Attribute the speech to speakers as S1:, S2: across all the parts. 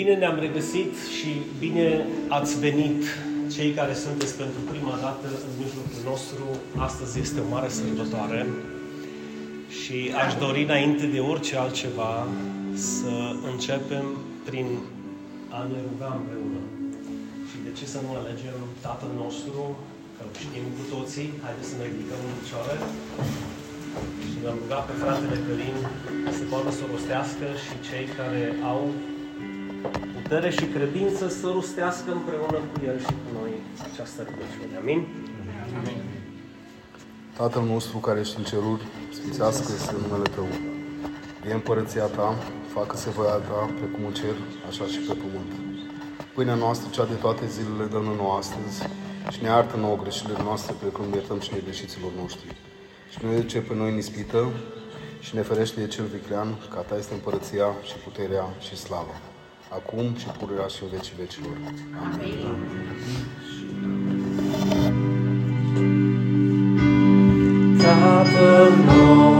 S1: Bine ne-am regăsit și bine ați venit cei care sunteți pentru prima dată în mijlocul nostru. Astăzi este o mare sărbătoare și aș dori înainte de orice altceva să începem prin a ne ruga împreună. Și de ce să nu alegem Tatăl nostru, că știm cu toții, haideți să ne ridicăm în picioare și l-am rugat pe fratele Călin să poată să rostească și cei care au putere și credință să rostească împreună cu El și cu noi această rugăciune. Amin? Amin.
S2: Tatăl nostru care ești în ceruri, sfințească este numele Tău. Vie împărăția Ta, facă-se voia Ta, precum în cer, așa și pe pământ. Pâinea noastră, cea de toate zilele, dă nouă astăzi și ne iartă nouă greșelile noastre, precum iertăm și noi greșiților noștri. Și nu ne duce pe noi în ispită și ne ferește de cel viclean, ca Ta este împărăția și puterea și slava. Acum și pururea și în vecii vecilor. Amin.
S3: Tatăl nostru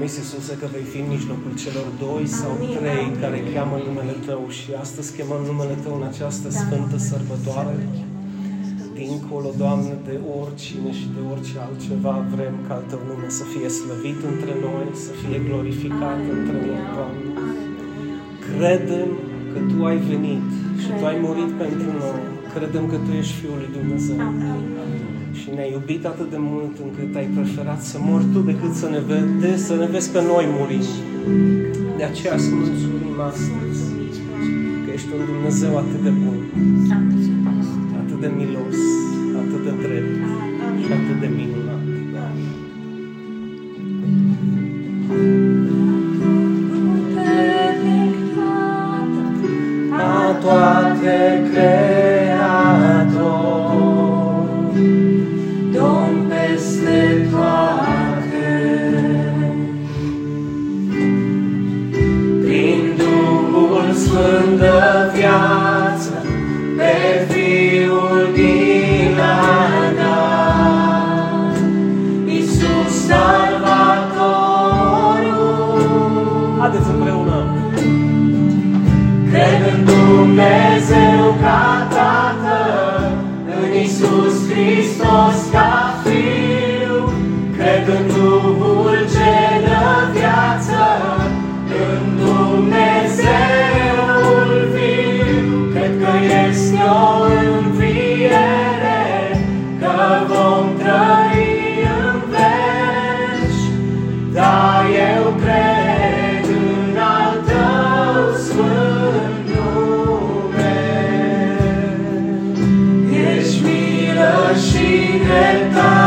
S1: promis, Iisuse, că vei fi în mijlocul celor doi sau trei care cheamă numele Tău și astăzi chemăm numele Tău în această sfântă sărbătoare. Dincolo, Doamne, de oricine și de orice altceva, vrem ca al Tău nume să fie slăvit între noi, să fie glorificat între noi, Doamne. Credem că Tu ai venit și Tu ai murit pentru noi. Credem că Tu ești Fiul lui Dumnezeu. Și ne-ai iubit atât de mult încât ai preferat să mori Tu decât să ne, vede, să ne vezi pe noi muri. De aceea să mulțumim astăzi că ești un Dumnezeu atât de bun, atât de milos, atât de drept și atât de minunat. 아, 받으십니다. libertar.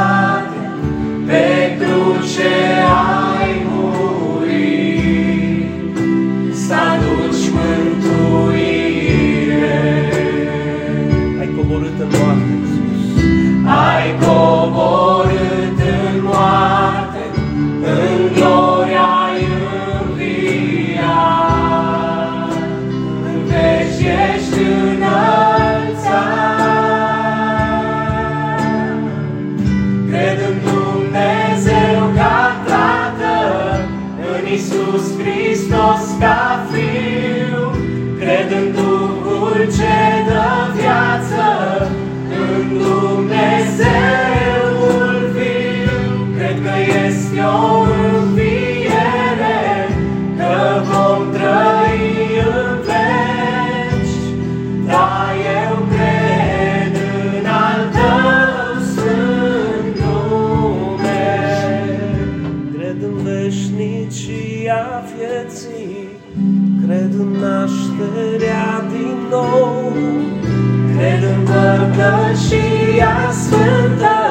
S1: Cred în părtășia sfântă,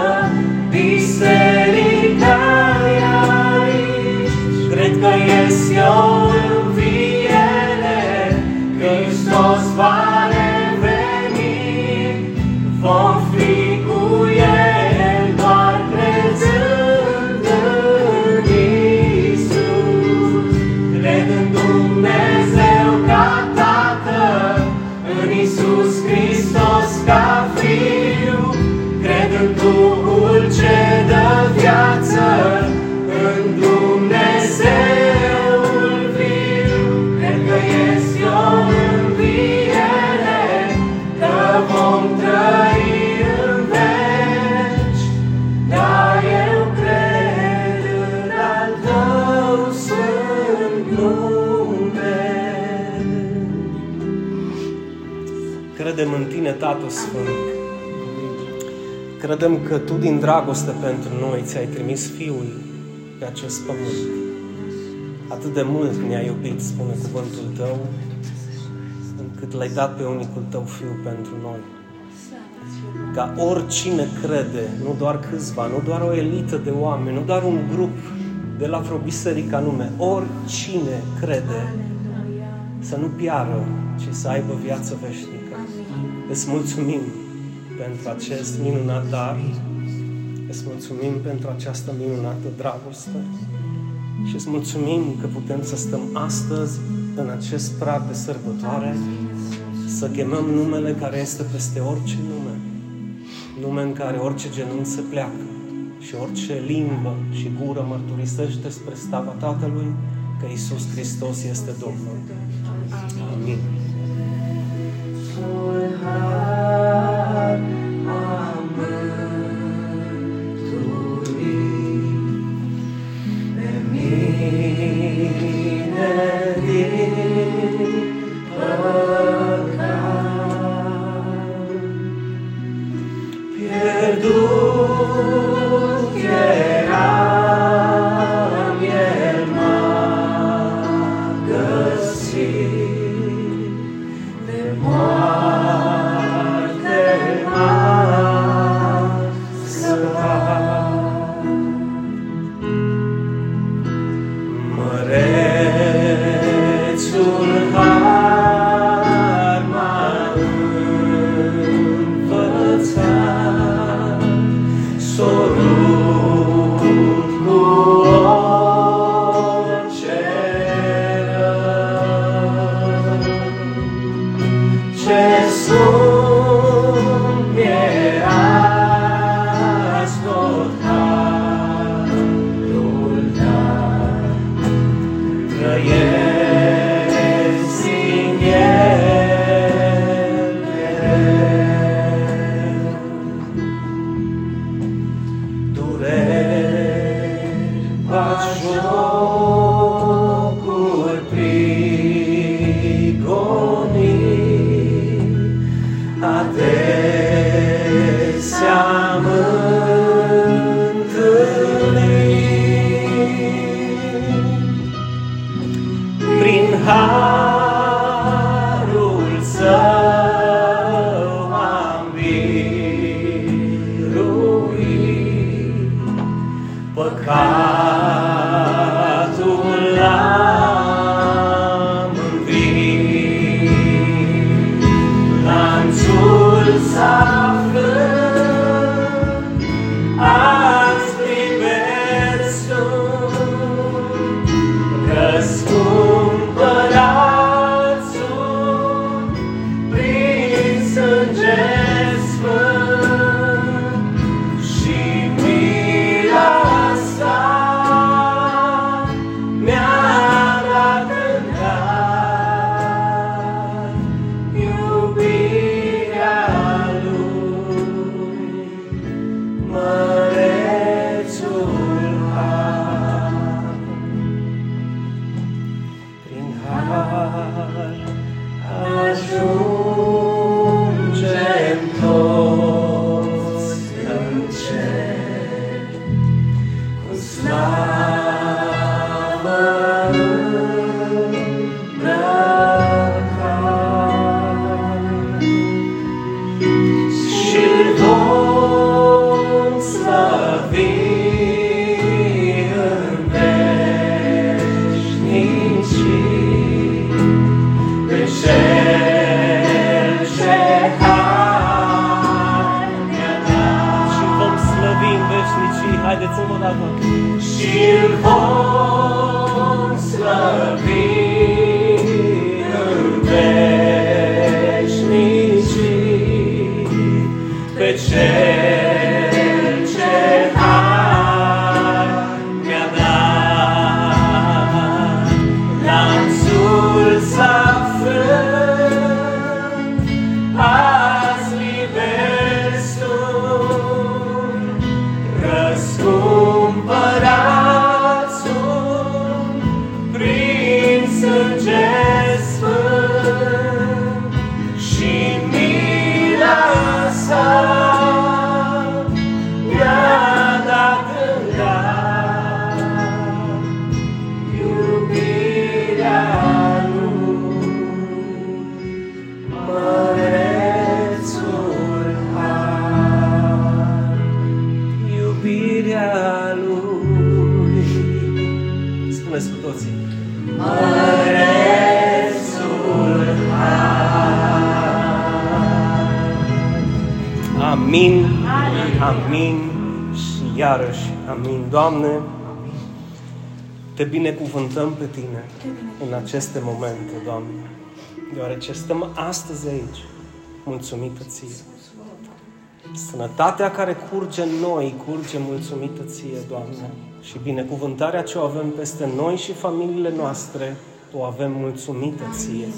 S1: Tată Sfânt.
S4: Credem că Tu, din dragoste pentru noi, ți-ai trimis Fiul pe acest pământ. Atât de mult ne-ai iubit, spune cuvântul Tău, încât l-ai dat pe unicul Tău Fiu pentru noi. Ca oricine crede, nu doar câțiva, nu doar o elită de oameni, nu doar un grup de la vreo biserică anume, oricine crede să nu piară, ci să aibă viață veșnică. Îți mulțumim pentru acest minunat dar, îți mulțumim pentru această minunată dragoste și îți mulțumim că putem să stăm astăzi în acest prag de sărbătoare, să chemăm numele care este peste orice nume, nume în care orice genunchi se pleacă și orice limbă și gură mărturisește spre stava Tatălui că Isus Hristos este Domnul. Amin.
S1: joy have. high. Pe
S3: cel
S1: Doamne, te binecuvântăm pe Tine în aceste momente, Doamne, deoarece stăm astăzi aici, mulțumită Ție. Sănătatea care curge în noi, curge mulțumită Ție, Doamne. Și binecuvântarea ce o avem peste noi și familiile noastre, o avem mulțumită Ție.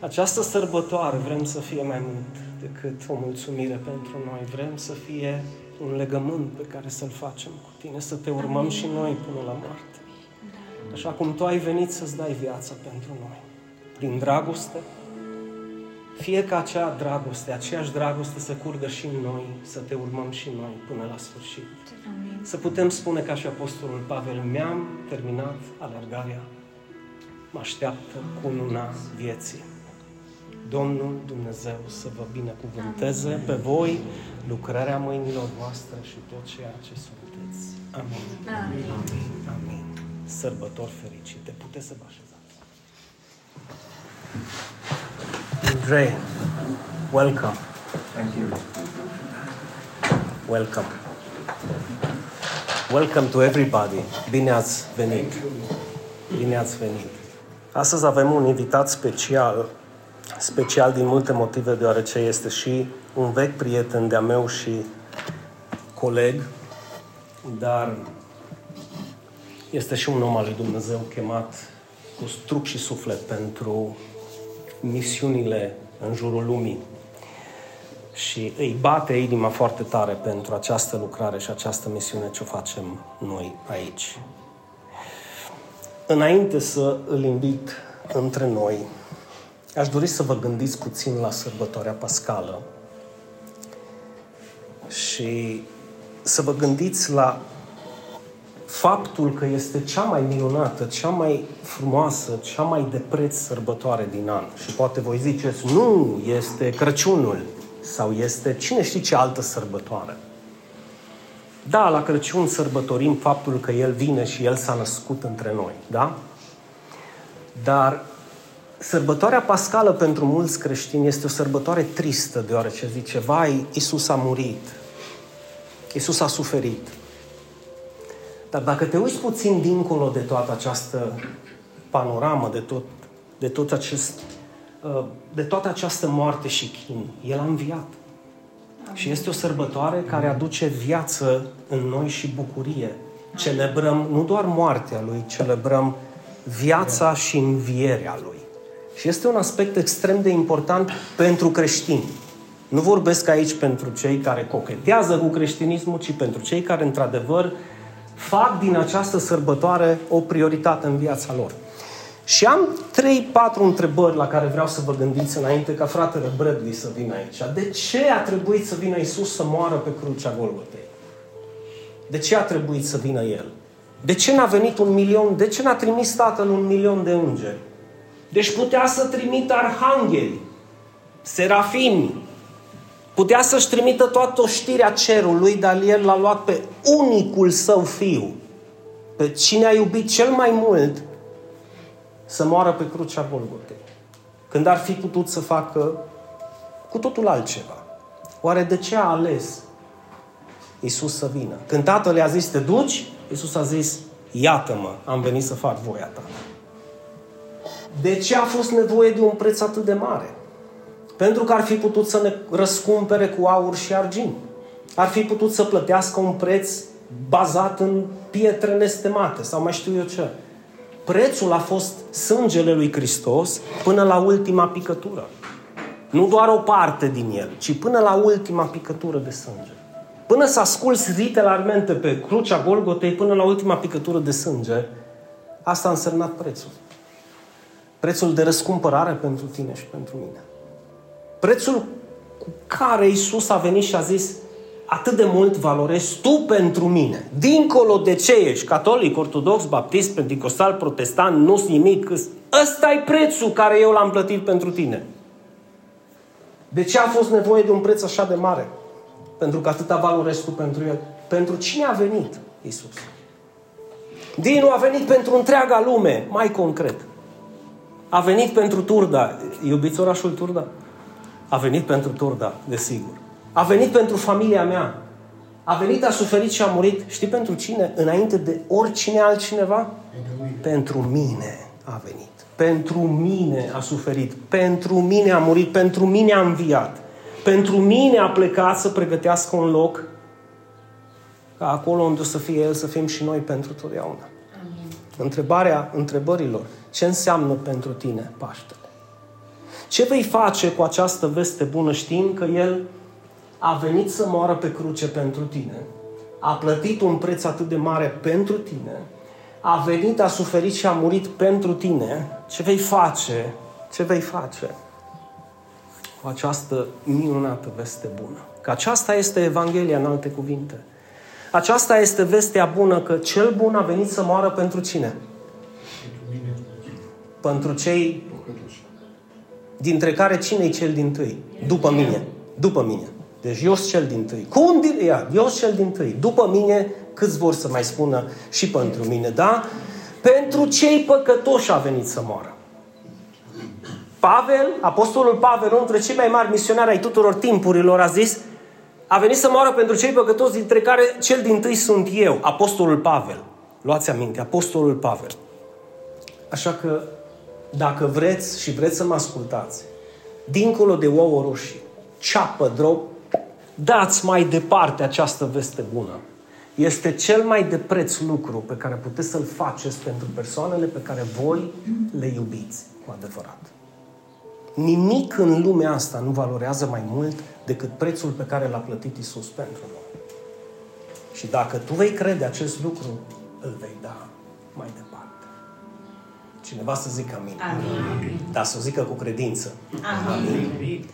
S1: Această sărbătoare vrem să fie mai mult decât o mulțumire pentru noi. Vrem să fie un legământ pe care să-l facem cu Tine, să Te urmăm și noi până la moarte. Așa cum Tu ai venit să-ți dai viața pentru noi. Prin dragoste, fie ca acea dragoste, aceeași dragoste să curgă și în noi, să te urmăm și noi până la sfârșit. Să putem spune ca și Apostolul Pavel, mi-am terminat alergarea, mă așteaptă cu luna vieții. Domnul Dumnezeu să vă binecuvânteze pe voi, lucrarea mâinilor voastre și tot ceea ce sunteți. Amin. Amin. Amin. Sărbători fericite. Puteți să vă așezați. Andrei, welcome.
S5: Thank you.
S1: Welcome. Welcome to everybody. Bine ați venit. Bine ați venit. Astăzi avem un invitat special, special din multe motive, deoarece este și un vechi prieten de-a meu și coleg, dar este și un om al lui Dumnezeu chemat cu trup și suflet pentru misiunile în jurul lumii și îi bate inima foarte tare pentru această lucrare și această misiune ce o facem noi aici. Înainte să îl invit între noi, aș dori să vă gândiți puțin la sărbătoarea pascală și să vă gândiți la faptul că este cea mai minunată, cea mai frumoasă, cea mai de preț sărbătoare din an. Și poate voi ziceți, nu, este Crăciunul sau este cine știe ce altă sărbătoare. Da, la Crăciun sărbătorim faptul că El vine și El s-a născut între noi, da? Dar sărbătoarea pascală pentru mulți creștini este o sărbătoare tristă, deoarece zice, vai, Isus a murit, Isus a suferit. Dar dacă te uiți puțin dincolo de toată această panoramă, de tot, de tot acest, uh, de toată această moarte și chin, El a înviat. Și este o sărbătoare care aduce viață în noi și bucurie. Celebrăm nu doar moartea Lui, celebrăm viața și învierea Lui. Și este un aspect extrem de important pentru creștini. Nu vorbesc aici pentru cei care cochetează cu creștinismul, ci pentru cei care, într-adevăr, fac din această sărbătoare o prioritate în viața lor. Și am 3-4 întrebări la care vreau să vă gândiți înainte ca fratele Bradley să vină aici. De ce a trebuit să vină Isus să moară pe crucea Golgotei? De ce a trebuit să vină El? De ce n-a venit un milion? De ce n-a trimis Tatăl un milion de îngeri? Deci putea să trimită arhangheli, serafimi, Putea să-și trimită toată oștirea cerului, dar el l-a luat pe unicul său fiu, pe cine a iubit cel mai mult, să moară pe crucea Golgotei. Când ar fi putut să facă cu totul altceva. Oare de ce a ales Iisus să vină? Când tatăl i-a zis, te duci, Iisus a zis, iată-mă, am venit să fac voia ta. De ce a fost nevoie de un preț atât de mare? Pentru că ar fi putut să ne răscumpere cu aur și argint. Ar fi putut să plătească un preț bazat în pietre nestemate sau mai știu eu ce. Prețul a fost sângele lui Hristos până la ultima picătură. Nu doar o parte din el, ci până la ultima picătură de sânge. Până să asculți literalmente pe crucea Golgotei, până la ultima picătură de sânge, asta a însemnat prețul. Prețul de răscumpărare pentru tine și pentru mine. Prețul cu care Isus a venit și a zis atât de mult valorezi tu pentru mine. Dincolo de ce ești, catolic, ortodox, baptist, pentecostal, protestant, nu-s nimic. Ăsta e prețul care eu l-am plătit pentru tine. De ce a fost nevoie de un preț așa de mare? Pentru că atâta valorezi tu pentru el. Pentru cine a venit Isus? Dinu a venit pentru întreaga lume, mai concret. A venit pentru Turda. Iubiți orașul Turda? A venit pentru Turda, desigur. A venit pentru familia mea. A venit, a suferit și a murit. Știi pentru cine? Înainte de oricine altcineva? Pentru mine a venit. Pentru mine a suferit. Pentru mine a murit. Pentru mine a înviat. Pentru mine a plecat să pregătească un loc ca acolo unde o să fie El, să fim și noi pentru totdeauna. Amin. Întrebarea întrebărilor. Ce înseamnă pentru tine Paștele? Ce vei face cu această veste bună știind că El a venit să moară pe cruce pentru tine, a plătit un preț atât de mare pentru tine, a venit, a suferit și a murit pentru tine, ce vei face? Ce vei face cu această minunată veste bună? Că aceasta este Evanghelia în alte cuvinte. Aceasta este vestea bună că cel bun a venit să moară pentru cine? Pentru cei dintre care cine e cel din tâi? După mine. După mine. Deci eu sunt cel din tâi. Cum ia? Eu sunt cel din tâi. După mine, câți vor să mai spună și pentru mine, da? Pentru cei păcătoși a venit să moară. Pavel, apostolul Pavel, unul dintre cei mai mari misionari ai tuturor timpurilor, a zis a venit să moară pentru cei păcătoși, dintre care cel din tâi sunt eu, apostolul Pavel. Luați aminte, apostolul Pavel. Așa că, dacă vreți și vreți să mă ascultați, dincolo de ouă roșii, ceapă, drop, dați mai departe această veste bună. Este cel mai de preț lucru pe care puteți să-l faceți pentru persoanele pe care voi le iubiți cu adevărat. Nimic în lumea asta nu valorează mai mult decât prețul pe care l-a plătit Isus pentru noi. Și dacă tu vei crede acest lucru, îl vei da mai departe. Cineva să zică amin.
S5: Amin.
S1: Da, să o zică cu credință.
S5: Amin. amin.